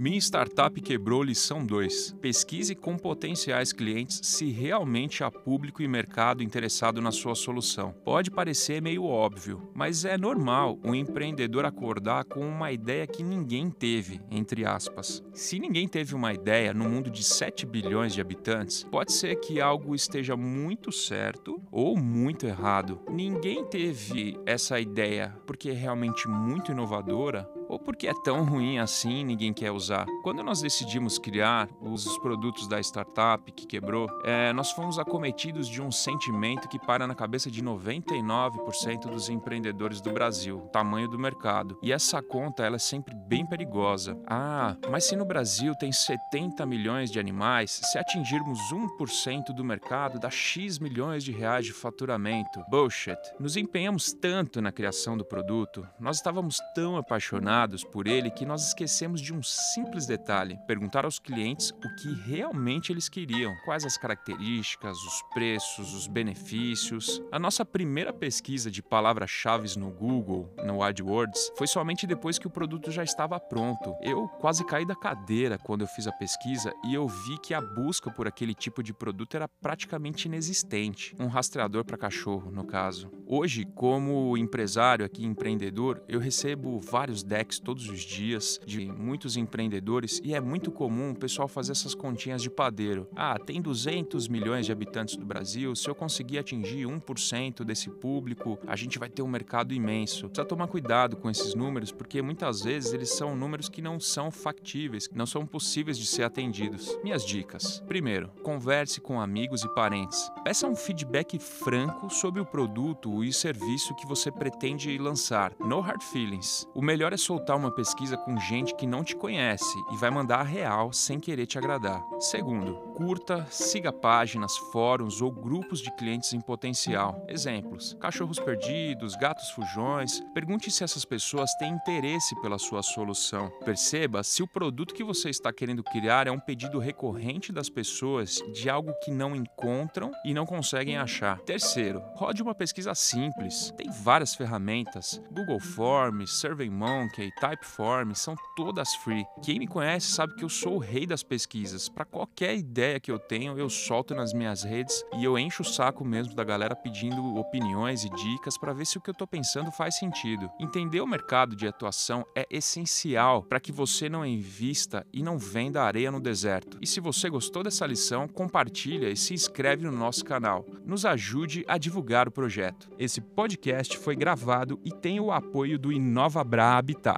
Minha startup quebrou lição 2. Pesquise com potenciais clientes se realmente há público e mercado interessado na sua solução. Pode parecer meio óbvio, mas é normal um empreendedor acordar com uma ideia que ninguém teve, entre aspas. Se ninguém teve uma ideia no mundo de 7 bilhões de habitantes, pode ser que algo esteja muito certo ou muito errado. Ninguém teve essa ideia porque é realmente muito inovadora ou porque é tão ruim assim ninguém quer usar. Quando nós decidimos criar os produtos da startup que quebrou, é, nós fomos acometidos de um sentimento que para na cabeça de 99% dos empreendedores do Brasil, tamanho do mercado. E essa conta ela é sempre bem perigosa. Ah, mas se no Brasil tem 70 milhões de animais, se atingirmos 1% do mercado, dá X milhões de reais de faturamento. Bullshit. Nos empenhamos tanto na criação do produto, nós estávamos tão apaixonados por ele que nós esquecemos de um simples detalhe: perguntar aos clientes o que realmente eles queriam, quais as características, os preços, os benefícios. A nossa primeira pesquisa de palavras-chave no Google, no AdWords, foi somente depois que o produto já estava pronto. Eu quase caí da cadeira quando eu fiz a pesquisa e eu vi que a busca por aquele tipo de produto era praticamente inexistente. Um rastreador para cachorro, no caso. Hoje, como empresário aqui, empreendedor, eu recebo vários decks todos os dias de muitos empreendedores e é muito comum o pessoal fazer essas continhas de padeiro. Ah, tem 200 milhões de habitantes do Brasil, se eu conseguir atingir 1% desse público, a gente vai ter um mercado imenso. Precisa tomar cuidado com esses números porque muitas vezes eles são números que não são factíveis, não são possíveis de ser atendidos. Minhas dicas. Primeiro, converse com amigos e parentes. Peça um feedback franco sobre o produto e serviço que você pretende lançar. No hard feelings. O melhor é soltar uma pesquisa com gente que não te conhece e vai mandar a real sem querer te agradar. Segundo, curta, siga páginas, fóruns ou grupos de clientes em potencial. Exemplos: cachorros perdidos, gatos fujões. Pergunte se essas pessoas têm interesse pela sua solução. Perceba se o produto que você está querendo criar é um pedido recorrente das pessoas de algo que não encontram e não conseguem achar. Terceiro, rode uma pesquisa simples. Tem várias ferramentas: Google Forms, SurveyMonkey SurveyMonkey, Typeform, são todas free. Quem me conhece sabe que eu sou o rei das pesquisas. Para qualquer ideia que eu tenho, eu solto nas minhas redes e eu encho o saco mesmo da galera pedindo opiniões e dicas para ver se o que eu estou pensando faz sentido. Entender o mercado de atuação é essencial para que você não invista e não venda areia no deserto. E se você gostou dessa lição, compartilha e se inscreve no nosso canal. Nos ajude a divulgar o projeto. Esse podcast foi gravado e tem o apoio do Inova Bra Habitat.